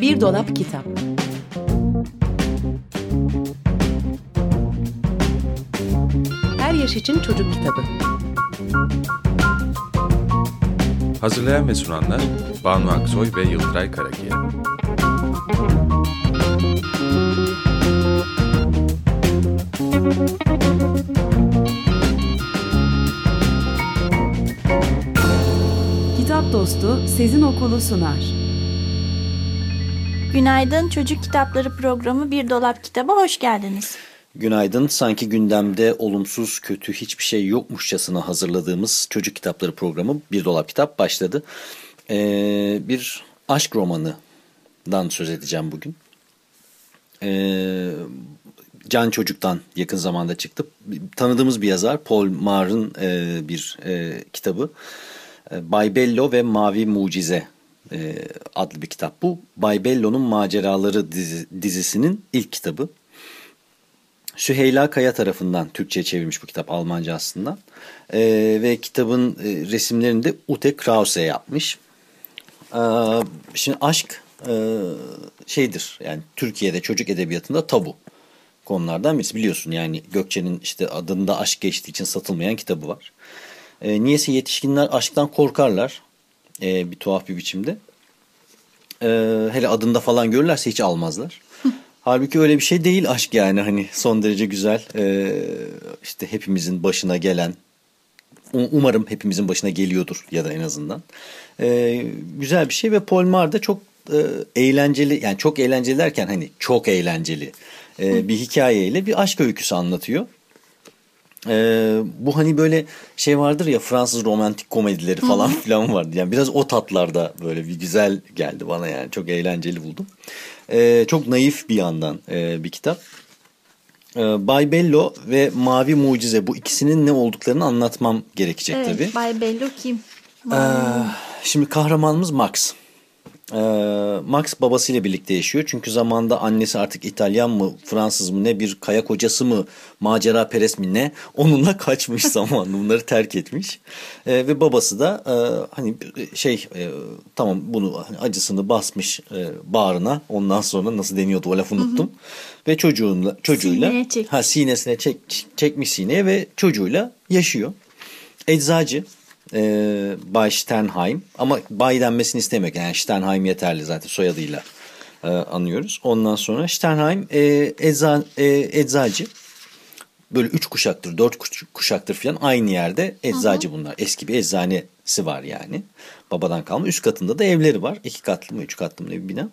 Bir Dolap Kitap Her Yaş için Çocuk Kitabı Hazırlayan ve sunanlar Banu Aksoy ve Yıldıray Karakiye. Kitap Dostu Sezin Okulu sunar. Günaydın Çocuk Kitapları programı Bir Dolap Kitabı hoş geldiniz. Günaydın. Sanki gündemde olumsuz, kötü hiçbir şey yokmuşçasına hazırladığımız çocuk kitapları programı Bir Dolap Kitap başladı. Ee, bir aşk romanından söz edeceğim bugün. Ee, Can Çocuk'tan yakın zamanda çıktı. Tanıdığımız bir yazar Paul Mar'ın e, bir e, kitabı. E, Bay Bello ve Mavi Mucize e, adlı bir kitap bu. Bay Bello'nun Maceraları dizi, dizisinin ilk kitabı. Süheyla Kaya tarafından Türkçe'ye çevirmiş bu kitap Almanca aslında. E, ve kitabın e, resimlerini de Ute Krause yapmış. E, şimdi aşk e, şeydir yani Türkiye'de çocuk edebiyatında tabu konulardan birisi biliyorsun yani Gökçe'nin işte adında aşk geçtiği için satılmayan kitabı var. E, niyeyse yetişkinler aşktan korkarlar e, bir tuhaf bir biçimde. E, hele adında falan görürlerse hiç almazlar. Halbuki öyle bir şey değil aşk yani hani son derece güzel e, işte hepimizin başına gelen umarım hepimizin başına geliyordur ya da en azından e, güzel bir şey ve Paul Mar da çok e, eğlenceli yani çok eğlenceli derken hani çok eğlenceli e, bir hikayeyle bir aşk öyküsü anlatıyor. Ee, bu hani böyle şey vardır ya Fransız romantik komedileri falan filan vardı. Yani biraz o tatlarda böyle bir güzel geldi bana yani. Çok eğlenceli buldum. Ee, çok naif bir yandan e, bir kitap. Ee, Bay Bello ve Mavi Mucize bu ikisinin ne olduklarını anlatmam gerekecek evet, tabii. Bay Bello kim? Ee, şimdi kahramanımız Max. Ee, Max babasıyla birlikte yaşıyor. Çünkü zamanda annesi artık İtalyan mı Fransız mı ne bir kaya kocası mı macera perest mi ne onunla kaçmış zamanında bunları terk etmiş. Ee, ve babası da e, hani şey e, tamam bunu hani acısını basmış e, bağrına ondan sonra nasıl deniyordu o lafı unuttum. Hı hı. Ve çocuğunla, çocuğuyla Sineye çekmiş. ha, sinesine çek, çekmiş sineye ve çocuğuyla yaşıyor. Eczacı e, Bay Sternheim ama Bay denmesini istemiyor. Yani Sternheim yeterli zaten soyadıyla e, anıyoruz. Ondan sonra Sternheim e, eza, e, eczacı. Böyle üç kuşaktır, dört kuşaktır falan aynı yerde eczacı Aha. bunlar. Eski bir eczanesi var yani. Babadan kalma. Üst katında da evleri var. İki katlı mı, üç katlı mı bir bina.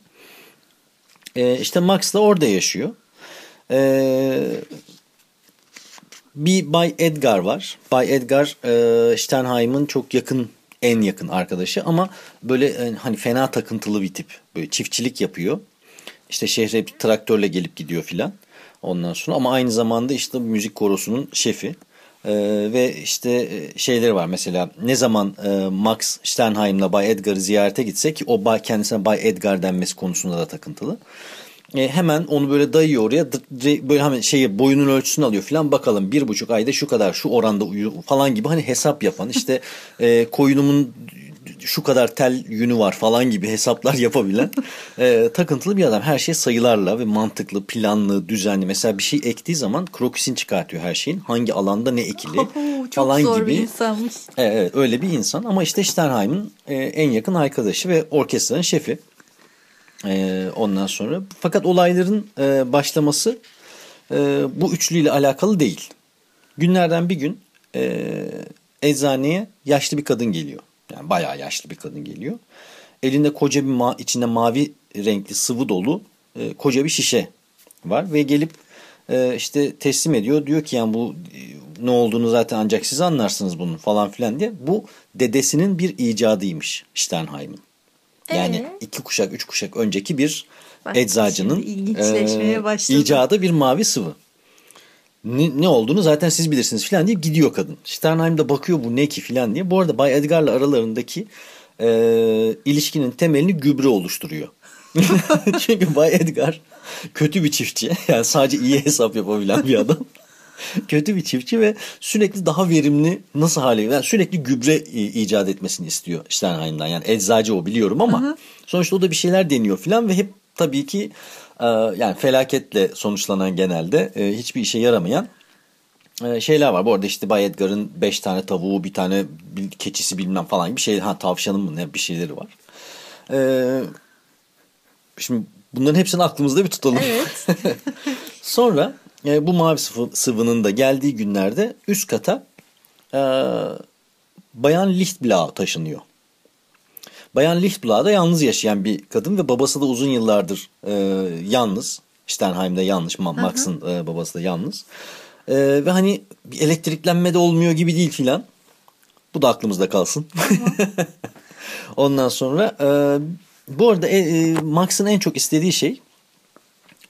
E, işte Max da orada yaşıyor. Eee bir Bay Edgar var. Bay Edgar e, Sternheim'ın çok yakın en yakın arkadaşı ama böyle e, hani fena takıntılı bir tip. Böyle çiftçilik yapıyor. İşte şehre bir traktörle gelip gidiyor filan. Ondan sonra ama aynı zamanda işte müzik korosunun şefi. Ee, ve işte şeyleri var mesela ne zaman e, Max Sternheim'la Bay Edgar'ı ziyarete gitse ki o bay, kendisine Bay Edgar denmesi konusunda da takıntılı e, hemen onu böyle dayıyor oraya böyle hemen şeyi boyunun ölçüsünü alıyor falan bakalım bir buçuk ayda şu kadar şu oranda uyu falan gibi hani hesap yapan işte e, koyunumun şu kadar tel yünü var falan gibi hesaplar yapabilen e, takıntılı bir adam. Her şey sayılarla ve mantıklı, planlı, düzenli. Mesela bir şey ektiği zaman krokisini çıkartıyor her şeyin. Hangi alanda ne ekili Çok falan zor gibi. bir insanmış. Evet, öyle bir insan ama işte Sternheim'in e, en yakın arkadaşı ve orkestranın şefi. Ee, ondan sonra fakat olayların e, başlaması e, bu üçlüyle alakalı değil. Günlerden bir gün e, eczaneye yaşlı bir kadın geliyor. Yani bayağı yaşlı bir kadın geliyor. Elinde koca bir ma içinde mavi renkli sıvı dolu e, koca bir şişe var ve gelip e, işte teslim ediyor. Diyor ki yani bu e, ne olduğunu zaten ancak siz anlarsınız bunun falan filan diye. Bu dedesinin bir icadıymış Sternheim'in. Yani ee? iki kuşak, üç kuşak önceki bir Bak, eczacının e, icadı bir mavi sıvı. Ne, ne olduğunu zaten siz bilirsiniz filan diye gidiyor kadın. Sternheim de bakıyor bu ne ki filan diye. Bu arada Bay Edgar'la aralarındaki e, ilişkinin temelini gübre oluşturuyor. Çünkü Bay Edgar kötü bir çiftçi. Yani sadece iyi hesap yapabilen bir adam. kötü bir çiftçi ve sürekli daha verimli nasıl hale yani sürekli gübre icat etmesini istiyor Steinheim'den. Yani eczacı o biliyorum ama sonuçta o da bir şeyler deniyor falan ve hep tabii ki e, yani felaketle sonuçlanan genelde e, hiçbir işe yaramayan e, şeyler var. Bu arada işte Bay Edgar'ın 5 tane tavuğu, bir tane keçisi bilmem falan gibi şey. Ha tavşanın mı ne bir şeyleri var. Şimdi bunların hepsini aklımızda bir tutalım. Evet. Sonra e, bu mavi sıvı, sıvının da geldiği günlerde üst kata e, Bayan Lichtblau taşınıyor. Bayan Lichtblau da yalnız yaşayan bir kadın ve babası da uzun yıllardır e, yalnız. Sternheim'de yanlış, Ma- Max'ın e, babası da yalnız. E, ve hani bir elektriklenme de olmuyor gibi değil filan. Bu da aklımızda kalsın. Ondan sonra e, bu arada e, e, Max'ın en çok istediği şey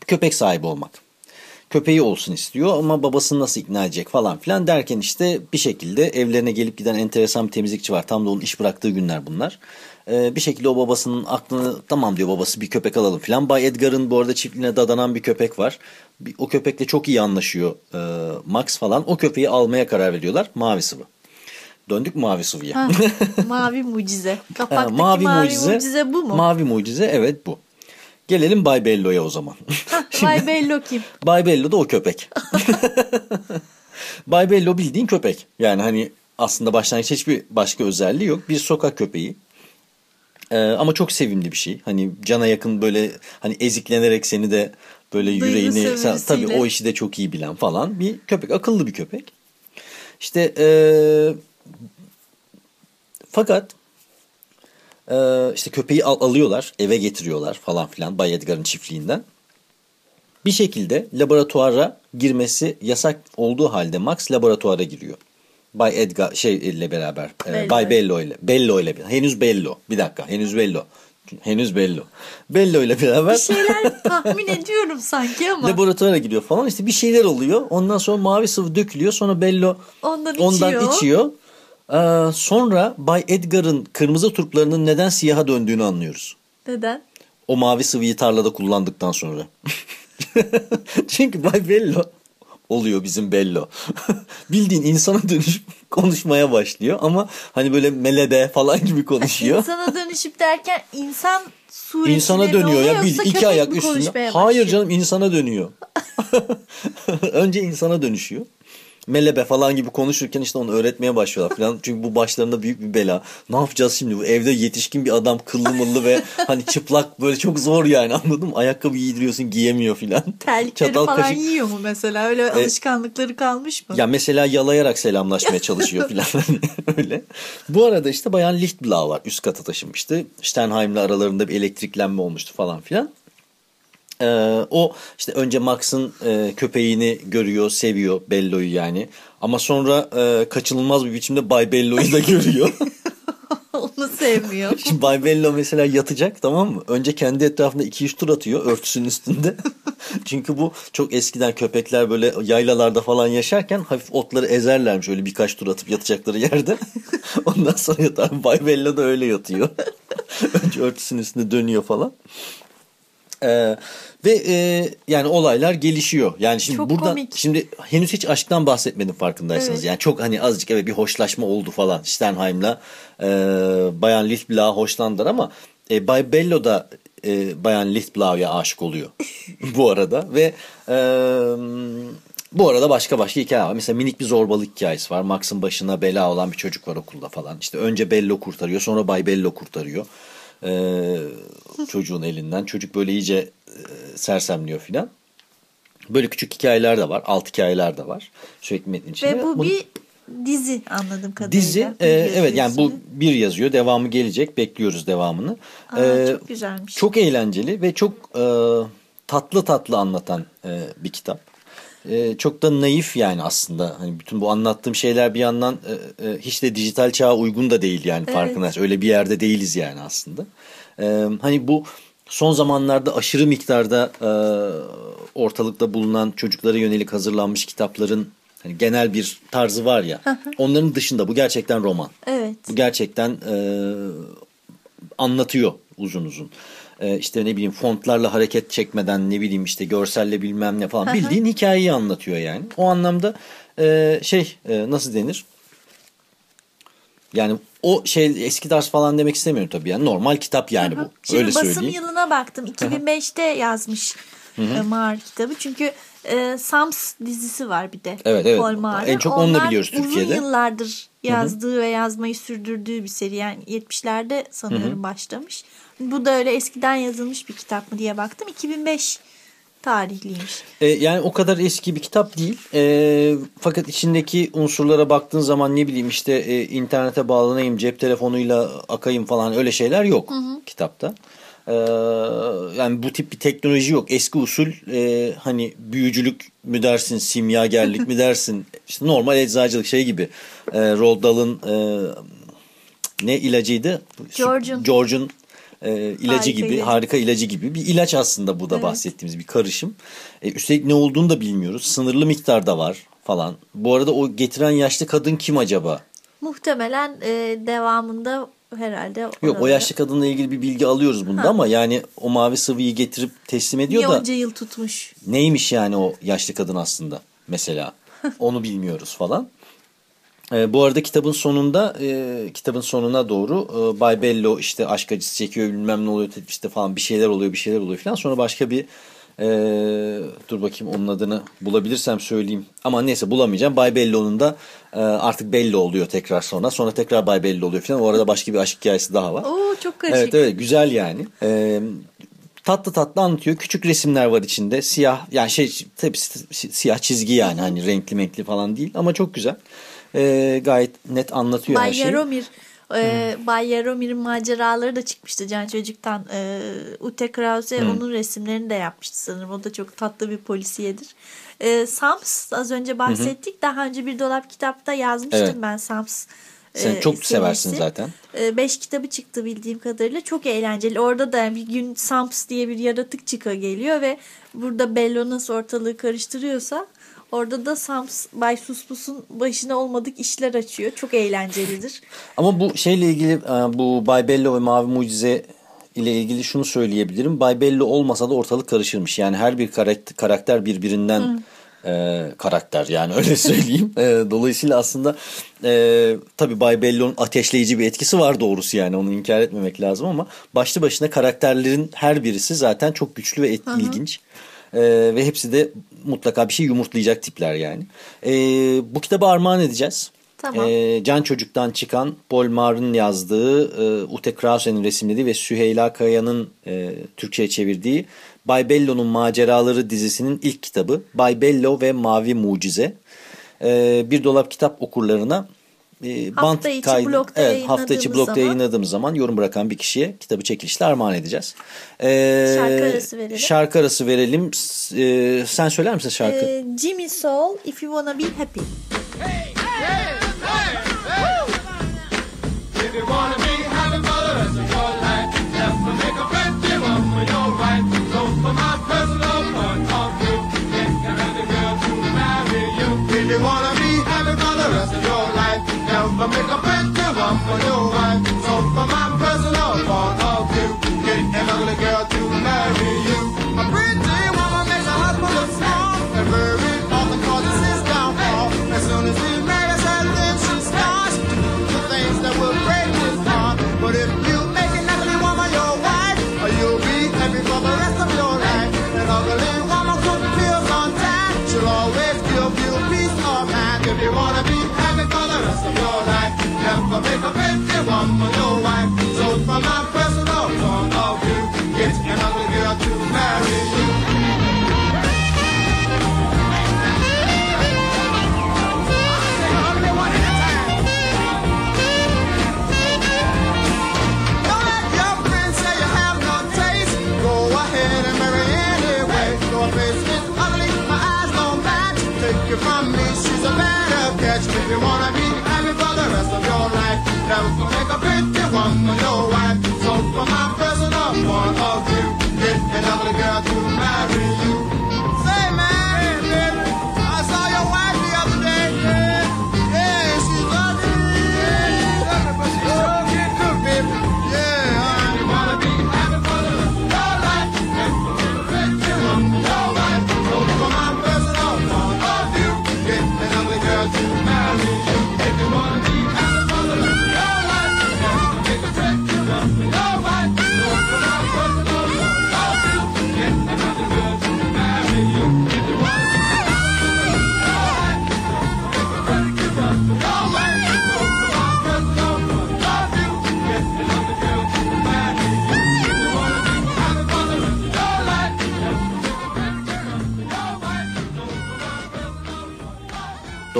köpek sahibi olmak. Köpeği olsun istiyor ama babasını nasıl ikna edecek falan filan derken işte bir şekilde evlerine gelip giden enteresan bir temizlikçi var. Tam da onun iş bıraktığı günler bunlar. Ee, bir şekilde o babasının aklını tamam diyor babası bir köpek alalım filan. Bay Edgar'ın bu arada çiftliğine dadanan bir köpek var. Bir- o köpekle çok iyi anlaşıyor e, Max falan. O köpeği almaya karar veriyorlar. Mavi sıvı. Döndük mavi sıvıya. Ha, mavi mucize. Ha, Kapaktaki mavi, mucize, bu mu? Mavi mucize evet bu. Gelelim Bay Bello'ya o zaman. Bay Bello kim? Bay Bello da o köpek. Bay Bello bildiğin köpek. Yani hani aslında başlangıç hiçbir başka özelliği yok. Bir sokak köpeği. Ee, ama çok sevimli bir şey. Hani cana yakın böyle hani eziklenerek seni de böyle Duygu yüreğini sömürüsüyle. tabii o işi de çok iyi bilen falan bir köpek. Akıllı bir köpek. İşte ee, fakat ee, işte köpeği al- alıyorlar, eve getiriyorlar falan filan Bay Edgar'ın çiftliğinden. Bir şekilde laboratuvara girmesi yasak olduğu halde Max laboratuvara giriyor. Bay Edgar şey ile beraber, e, Bello. Bay Bello ile, Bello ile henüz Bello. Bir dakika, henüz Bello. Henüz Bello. Bello ile beraber Bir şeyler tahmin ediyorum sanki ama. laboratuvara giriyor falan. İşte bir şeyler oluyor. Ondan sonra mavi sıvı dökülüyor. Sonra Bello Ondan ondan içiyor. içiyor. Ee, sonra Bay Edgar'ın kırmızı turplarının neden siyaha döndüğünü anlıyoruz. Neden? O mavi sıvıyı tarlada kullandıktan sonra. Çünkü Bay Bello oluyor bizim Bello. Bildiğin insana dönüşüp konuşmaya başlıyor ama hani böyle melede falan gibi konuşuyor. İnsana dönüşüp derken insan suretine İnsana dönüyor ya bir yoksa iki ayak üstünde. Hayır başlıyor? canım insana dönüyor. Önce insana dönüşüyor. Melebe falan gibi konuşurken işte onu öğretmeye başlıyorlar falan. Çünkü bu başlarında büyük bir bela. Ne yapacağız şimdi? Bu evde yetişkin bir adam kıllı mıllı ve hani çıplak böyle çok zor yani anladın mı? Ayakkabı giydiriyorsun giyemiyor falan. Terlikleri Çatal, falan kaşık- yiyor mu mesela? Öyle alışkanlıkları kalmış mı? Ya mesela yalayarak selamlaşmaya çalışıyor filan Hani öyle. Bu arada işte Bayan Lichtblau var. Üst kata taşınmıştı. Steinheim'le aralarında bir elektriklenme olmuştu falan filan. Ee, o işte önce Max'ın e, köpeğini görüyor, seviyor Bello'yu yani. Ama sonra e, kaçınılmaz bir biçimde Bay Bello'yu da görüyor. Onu sevmiyor. Şimdi Bay Bello mesela yatacak tamam mı? Önce kendi etrafında 2-3 tur atıyor örtüsünün üstünde. Çünkü bu çok eskiden köpekler böyle yaylalarda falan yaşarken hafif otları ezerlermiş öyle birkaç tur atıp yatacakları yerde. Ondan sonra yatar. Bay Bello da öyle yatıyor. Önce örtüsünün üstünde dönüyor falan. Ee, ve e, yani olaylar gelişiyor. Yani şimdi Çok buradan komik. şimdi henüz hiç aşktan bahsetmedim farkındaysanız. Evet. Yani çok hani azıcık evet bir hoşlaşma oldu falan. Sternheim'la e, Bayan Lichtblau hoşlandılar ama e, Bay Bello da e, Bayan Lichtblau'ya aşık oluyor bu arada ve e, bu arada başka başka hikaye var. Mesela minik bir zorbalık hikayesi var. Max'ın başına bela olan bir çocuk var okulda falan. İşte önce Bello kurtarıyor sonra Bay Bello kurtarıyor. Ee, çocuğun elinden. Çocuk böyle iyice e, sersemliyor filan. Böyle küçük hikayeler de var. Alt hikayeler de var. Sürekli metnin içinde. Ve bu Bunu- bir dizi anladığım kadarıyla. dizi. E, evet yani bu bir yazıyor. Devamı gelecek. Bekliyoruz devamını. Aa, Ee, çok güzelmiş. Çok eğlenceli ve çok e, tatlı tatlı anlatan e, bir kitap. E, çok da naif yani aslında. Hani bütün bu anlattığım şeyler bir yandan e, e, hiç de dijital çağa uygun da değil yani Evet. Öyle bir yerde değiliz yani aslında. E, hani bu son zamanlarda aşırı miktarda e, ortalıkta bulunan çocuklara yönelik hazırlanmış kitapların hani genel bir tarzı var ya. onların dışında bu gerçekten roman. Evet. Bu gerçekten e, anlatıyor uzun uzun. E, işte ne bileyim fontlarla hareket çekmeden ne bileyim işte görselle bilmem ne falan bildiğin hikayeyi anlatıyor yani. O anlamda e, şey e, nasıl denir? Yani o şey eski ders falan demek istemiyorum tabii yani normal kitap yani bu. Şimdi Öyle basım söyleyeyim. yılına baktım. 2005'te yazmış e, Mağar kitabı. Çünkü e, Sams dizisi var bir de. Evet, evet. Mağar'ın. En çok Onlar biliyoruz Türkiye'de. uzun yıllardır yazdığı ve yazmayı sürdürdüğü bir seri. Yani 70'lerde sanırım başlamış. Bu da öyle eskiden yazılmış bir kitap mı diye baktım. 2005 tarihliymiş. E, yani o kadar eski bir kitap değil. E, fakat içindeki unsurlara baktığın zaman ne bileyim işte e, internete bağlanayım, cep telefonuyla akayım falan öyle şeyler yok kitapta. E, yani bu tip bir teknoloji yok. Eski usul e, hani büyücülük mü dersin, simyagerlik mi dersin? İşte normal eczacılık şey gibi. E, Roald Dahl'ın e, ne ilacıydı? George'un. George'un e, ilacı Harika gibi, ilacı. harika ilacı gibi bir ilaç aslında bu da Evet. bahsettiğimiz bir karışım. E, üstelik ne olduğunu da bilmiyoruz. Sınırlı miktarda var falan. Bu arada o getiren yaşlı kadın kim acaba? Muhtemelen e, devamında herhalde Yok o yaşlı kadınla ilgili bir bilgi alıyoruz bunda ama yani o mavi sıvıyı getirip teslim ediyor Niye da onca yıl tutmuş? neymiş yani o yaşlı kadın aslında mesela onu bilmiyoruz falan. E, bu arada kitabın sonunda e, kitabın sonuna doğru e, Bay Bello işte aşk acısı çekiyor bilmem ne oluyor işte falan bir şeyler oluyor bir şeyler oluyor falan. Sonra başka bir e, dur bakayım onun adını bulabilirsem söyleyeyim. Ama neyse bulamayacağım. Bay Bello'nun da e, artık Bello oluyor tekrar sonra. Sonra tekrar Bay Bello oluyor falan. O arada başka bir aşk hikayesi daha var. Oo çok karışık. Evet evet güzel yani. Ee, tatlı tatlı anlatıyor. Küçük resimler var içinde. Siyah yani şey tabii si- siyah çizgi yani hani renkli renkli falan değil ama çok güzel. Ee, gayet net anlatıyor her Bay şeyi. Yaromir e, Bay Yaromir'in maceraları da çıkmıştı Can Çocuk'tan. E, Ute Krause onun resimlerini de yapmıştı sanırım. O da çok tatlı bir polisiyedir. E, Sams az önce bahsettik. Daha önce bir dolap kitapta yazmıştım Evet. ben Sams. Sen e, çok seversin serisi. zaten. E, beş kitabı çıktı bildiğim kadarıyla. Çok eğlenceli. Orada da bir gün Sams diye bir yaratık çıka geliyor ve burada Bello nasıl ortalığı karıştırıyorsa orada da Sams Bay Suspus'un başına olmadık işler açıyor. Çok eğlencelidir. Ama bu şeyle ilgili e, bu Bay Bello ve Mavi Mucize ile ilgili şunu söyleyebilirim. Bay Bello olmasa da ortalık karışırmış. Yani her bir karakter, birbirinden e, karakter yani öyle söyleyeyim. E, dolayısıyla aslında e, tabii Bay Bello'nun ateşleyici bir etkisi var doğrusu yani onu inkar etmemek lazım ama başlı başına karakterlerin her birisi zaten çok güçlü ve et, ilginç. E, ve hepsi de mutlaka bir şey yumurtlayacak tipler yani. E, bu kitabı armağan edeceğiz. Tamam. E, Can Çocuk'tan çıkan Paul Mar'ın yazdığı, e, Ute Krause'nin resimlediği ve Süheyla Kaya'nın e, Türkçe'ye çevirdiği Bay Bello'nun Maceraları dizisinin ilk kitabı Bay Bello ve Mavi Mucize. E, bir dolap kitap okurlarına e, Hafta içi blogda evet, hafta içi blogda zaman- yayınladığımız zaman yorum bırakan bir kişiye kitabı çekilişle armağan edeceğiz. E, Şarkı arası verelim. Şarkı arası verelim. S- e, sen söyler misin şarkı? E, Jimmy Soul If You Wanna Be Happy. If you wanna be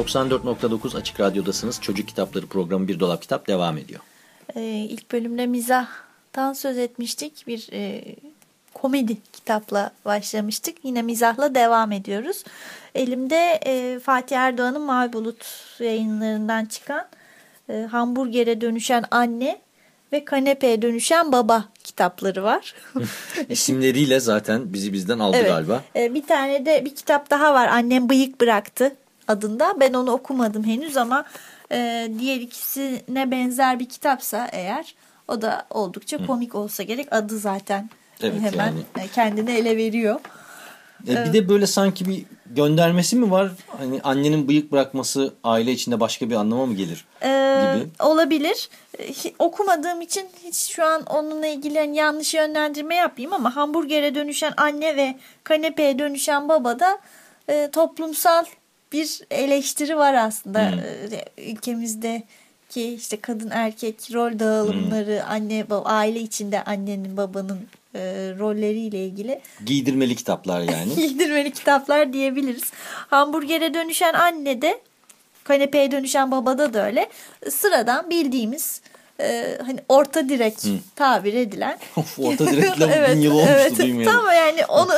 94.9 Açık Radyo'dasınız. Çocuk Kitapları programı Bir Dolap Kitap devam ediyor. Ee, ilk bölümde mizahtan söz etmiştik. Bir e, komedi kitapla başlamıştık. Yine mizahla devam ediyoruz. Elimde e, Fatih Erdoğan'ın Mavi Bulut yayınlarından çıkan e, Hamburger'e dönüşen anne ve kanepeye dönüşen baba kitapları var. İsimleriyle zaten bizi bizden aldı Evet. galiba. Ee, bir tane de bir kitap daha var. Annem bıyık bıraktı adında. Ben onu okumadım henüz ama e, diğer ikisine benzer bir kitapsa eğer o da oldukça komik olsa gerek. Adı zaten Evet, hemen yani. e, kendini ele veriyor. E, bir de böyle sanki bir göndermesi mi var? Hani annenin bıyık bırakması aile içinde başka bir anlama mı gelir? Ee, Gibi. olabilir. Hi- Okumadığım için hiç şu an onunla ilgili hani yanlış yönlendirme yapayım ama hamburgere dönüşen anne ve kanepeye dönüşen baba da e, toplumsal bir eleştiri var aslında Hmm. e, ülkemizdeki işte kadın erkek rol dağılımları Hmm. anne baba aile içinde annenin babanın e, rolleriyle ilgili Giydirmeli kitaplar yani. giydirmeli kitaplar diyebiliriz. Hamburgere dönüşen anne de kanepeye dönüşen babada da öyle. Sıradan bildiğimiz e, hani orta direk tabir edilen. Orta direkle bin yıl olmuştu evet. duymayalı. Tamam yani onu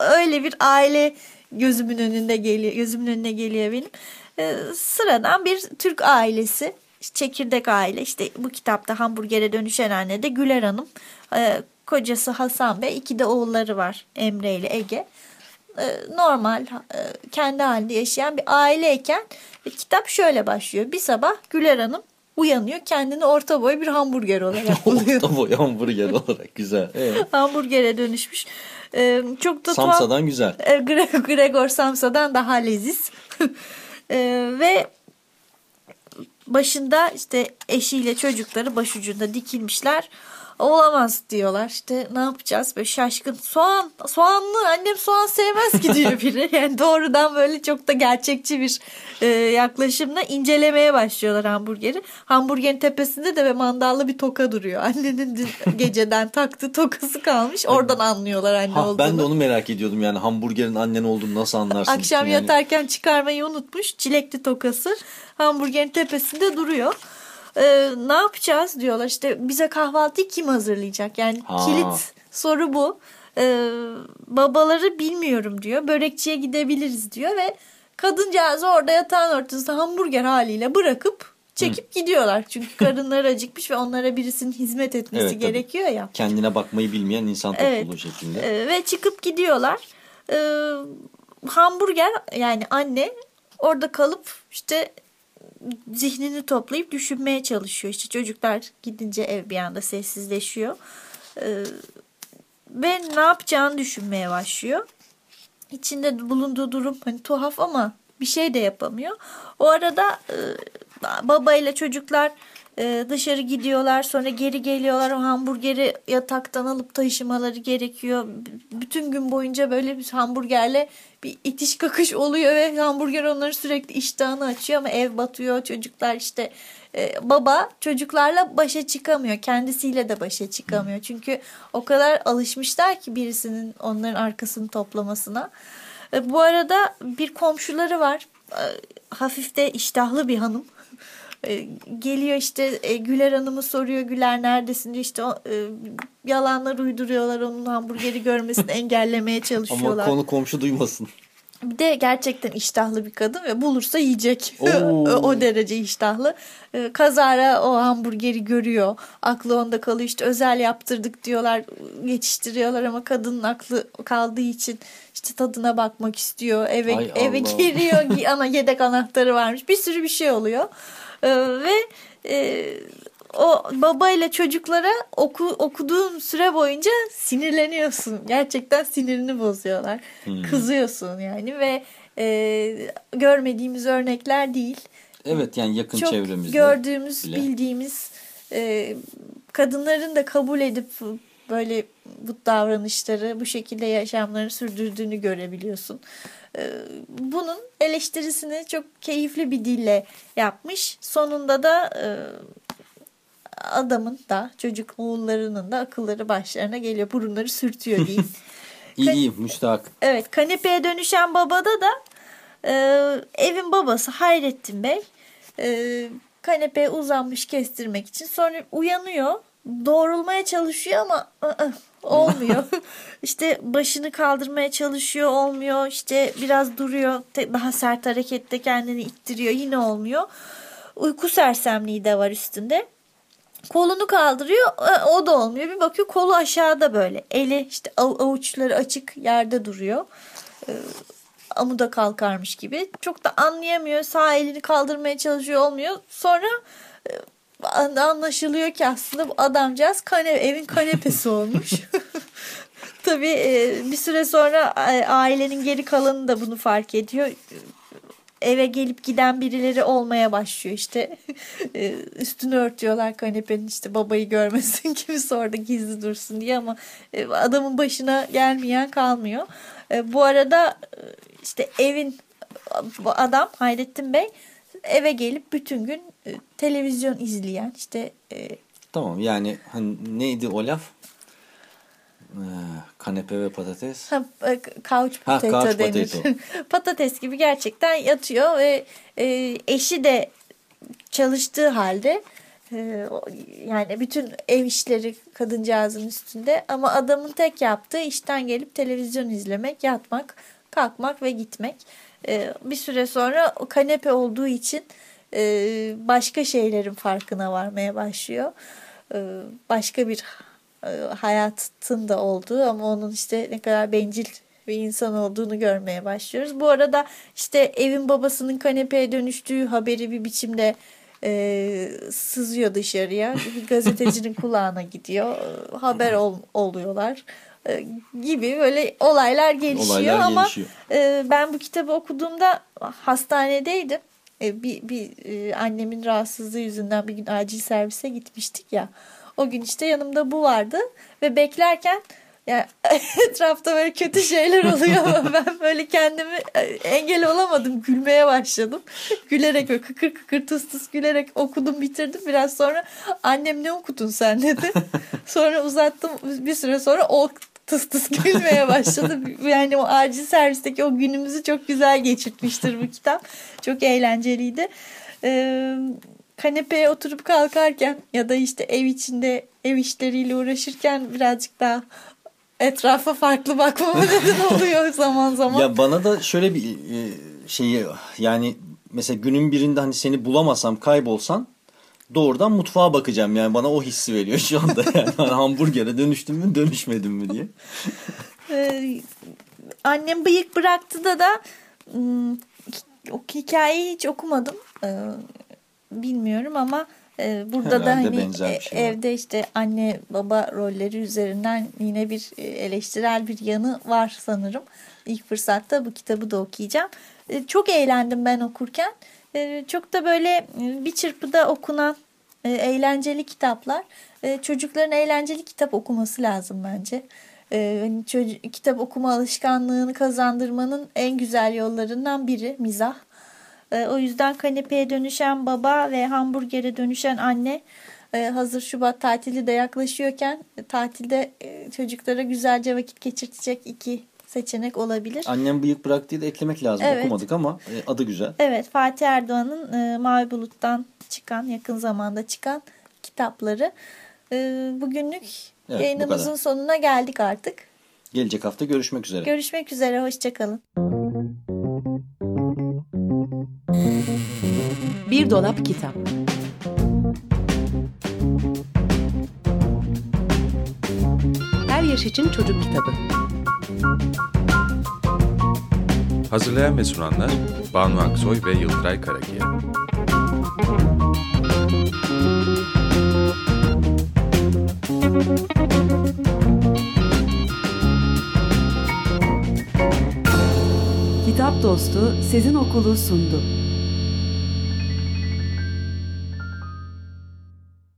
öyle bir aile gözümün önünde geliyor. Gözümün önüne geliyor benim. E, sıradan bir Türk ailesi. Çekirdek aile işte bu kitapta hamburgere dönüşen anne de Güler Hanım. E, kocası Hasan Bey. iki de oğulları var Emre ile Ege. E, normal e, kendi halinde yaşayan bir aileyken kitap şöyle başlıyor. Bir sabah Güler Hanım uyanıyor kendini orta boy bir hamburger olarak buluyor. Orta boy hamburger olarak güzel. Evet. Hamburgere dönüşmüş. E, çok da tuhaf. Samsa'dan güzel. E, Gre- Gregor Samsa'dan daha leziz. E, ve başında işte eşiyle çocukları başucunda dikilmişler. Olamaz diyorlar. İşte ne yapacağız? Böyle şaşkın. Soğan, soğanlı. Annem soğan sevmez ki diyor biri. Yani doğrudan böyle çok da gerçekçi bir e, yaklaşımla incelemeye başlıyorlar hamburgeri. Hamburgerin tepesinde de ve mandallı bir toka duruyor. Annenin geceden taktığı tokası kalmış. Oradan anlıyorlar anne Ha, olduğunu. ben de onu merak ediyordum yani hamburgerin annen olduğunu nasıl anlarsın? Akşam yani. yatarken çıkarmayı unutmuş. Çilekli tokası hamburgerin tepesinde duruyor. Ee, ne yapacağız diyorlar. İşte bize kahvaltıyı kim hazırlayacak? Yani Ha. kilit soru bu. Ee, babaları bilmiyorum diyor. Börekçiye gidebiliriz diyor ve kadıncağızı orada yatağın ortasında hamburger haliyle bırakıp çekip gidiyorlar. Çünkü karınları acıkmış ve onlara birisinin hizmet etmesi Evet, tabii. gerekiyor ya. Kendine bakmayı bilmeyen insan topluluğu Evet. şeklinde. Ee, ve çıkıp gidiyorlar. Ee, hamburger yani anne orada kalıp işte zihnini toplayıp düşünmeye çalışıyor. İşte çocuklar gidince ev bir anda sessizleşiyor. Ee, ve ne yapacağını düşünmeye başlıyor. İçinde bulunduğu durum hani tuhaf ama bir şey de yapamıyor. O arada e, baba ile çocuklar e, dışarı gidiyorlar sonra geri geliyorlar o hamburgeri yataktan alıp taşımaları gerekiyor. Bütün gün boyunca böyle bir hamburgerle bir itiş kakış oluyor ve hamburger onları sürekli iştahını açıyor ama ev batıyor çocuklar işte e, baba çocuklarla başa çıkamıyor kendisiyle de başa çıkamıyor çünkü o kadar alışmışlar ki birisinin onların arkasını toplamasına. E, Bu arada bir komşuları var. E, Hafif de iştahlı bir hanım. E, Geliyor işte e, Güler Hanım'ı soruyor. Güler neredesin diyor. İşte o, e, yalanlar uyduruyorlar. Onun hamburgeri görmesini engellemeye Ama çalışıyorlar. konu komşu duymasın. Bir de gerçekten iştahlı bir kadın ve bulursa yiyecek. O derece iştahlı. Kazara o hamburgeri görüyor. Aklı onda kalıyor. İşte özel yaptırdık diyorlar. Geçiştiriyorlar ama kadının aklı kaldığı için işte tadına bakmak istiyor. Eve Ay eve Allah. giriyor. Ana yedek anahtarı varmış. Bir sürü bir şey oluyor. Ee, ve e, o babayla çocuklara oku, okuduğun süre boyunca sinirleniyorsun. Gerçekten sinirini bozuyorlar. Kızıyorsun yani ve e, görmediğimiz örnekler değil. Evet yani yakın Çok çevremizde. gördüğümüz, bile. bildiğimiz e, kadınların da kabul edip böyle bu davranışları, bu şekilde yaşamlarını sürdürdüğünü görebiliyorsun. E, bunun eleştirisini çok keyifli bir dille yapmış. Sonunda da e, adamın da çocuk oğullarının da akılları başlarına geliyor. Burunları sürtüyor diyeyim. İyi iyi müstahak. Evet kanepeye dönüşen babada da Ee, evin babası Hayrettin Bey e, kanepeye uzanmış kestirmek için sonra uyanıyor doğrulmaya çalışıyor ama ı-ı, olmuyor. işte başını kaldırmaya çalışıyor olmuyor işte biraz duruyor daha sert harekette kendini ittiriyor yine olmuyor. Uyku sersemliği de var üstünde. Kolunu kaldırıyor e, o da olmuyor. Bir bakıyor kolu aşağıda böyle. Eli işte av- avuçları açık yerde duruyor. E, amuda kalkarmış gibi. Çok da anlayamıyor. Sağ elini kaldırmaya çalışıyor olmuyor. Sonra an- anlaşılıyor ki aslında bu adamcağız kane, evin kanepesi olmuş. Tabii e, bir süre sonra e, ailenin geri kalanı da bunu fark ediyor eve gelip giden birileri olmaya başlıyor işte E, üstünü örtüyorlar kanepenin işte babayı görmesin kimse orada gizli dursun diye ama adamın başına gelmeyen kalmıyor. Bu arada işte evin adam Hayrettin Bey eve gelip bütün gün e, televizyon izleyen işte e, Tamam yani hani neydi o laf? Ee, kanepe ve patates. Ha, e, couch Ha, potato couch denir. potato. Patates gibi gerçekten yatıyor ve e, eşi de çalıştığı halde e, yani bütün ev işleri kadıncağızın üstünde ama adamın tek yaptığı işten gelip televizyon izlemek, yatmak, kalkmak ve gitmek. E, bir süre sonra o kanepe olduğu için e, başka şeylerin farkına varmaya başlıyor. E, başka bir e, hayatın da olduğu ama onun işte ne kadar bencil bir insan olduğunu görmeye başlıyoruz. Bu arada işte evin babasının kanepeye dönüştüğü haberi bir biçimde e, sızıyor dışarıya. Bir gazetecinin kulağına gidiyor. Haber ol- oluyorlar e, gibi böyle olaylar gelişiyor Olaylar ama gelişiyor. e, ben bu kitabı okuduğumda hastanedeydim. E, bir, bir e, annemin rahatsızlığı yüzünden bir gün acil servise gitmiştik ya. O gün işte yanımda bu vardı ve beklerken yani etrafta böyle kötü şeyler oluyor ama ben böyle kendimi e, engel olamadım. Gülmeye başladım. Gülerek böyle kıkır kıkır tıs tıs gülerek okudum bitirdim. Biraz sonra annem ne okudun sen dedi. Sonra uzattım bir süre sonra o tıs tıs gülmeye başladı. Yani o acil servisteki o günümüzü çok güzel geçirtmiştir bu kitap. Çok eğlenceliydi. Ee, kanepeye oturup kalkarken ya da işte ev içinde ev işleriyle uğraşırken birazcık daha etrafa farklı bakmama neden oluyor zaman zaman. Ya bana da şöyle bir e, şeyi yani mesela günün birinde hani seni bulamasam kaybolsan doğrudan mutfağa bakacağım. Yani bana o hissi veriyor şu anda. Yani Hani hamburgere dönüştüm mü dönüşmedim mi diye. Ee, annem bıyık bıraktı da da hmm, o hikayeyi hiç okumadım. Ee, bilmiyorum ama e, burada da hani e, şey var. evde işte anne baba rolleri üzerinden yine bir e, eleştirel bir yanı var sanırım. İlk fırsatta bu kitabı da okuyacağım. Çok eğlendim ben okurken. Çok da böyle bir çırpıda okunan e, eğlenceli kitaplar. E, çocukların eğlenceli kitap okuması lazım bence. E, hani çocuk, kitap okuma alışkanlığını kazandırmanın en güzel yollarından biri mizah. E, o yüzden kanepeye dönüşen baba ve hamburgere dönüşen anne e, hazır Şubat tatili de yaklaşıyorken tatilde çocuklara güzelce vakit geçirtecek iki seçenek olabilir. Annem bıyık bıraktıyı da eklemek lazım. Evet. Okumadık ama e, adı güzel. Evet Fatih Erdoğan'ın e, Mavi Bulut'tan çıkan yakın zamanda çıkan kitapları. E, bugünlük Evet, bu yayınımızın kadar. sonuna geldik artık. Gelecek hafta görüşmek üzere. Görüşmek üzere hoşçakalın. Bir dolap kitap. Her yaş için çocuk kitabı. Hazırlayan ve sunanlar Banu Aksoy ve Yıldıray Karakiya. Kitap Dostu Sezin Okulu sundu.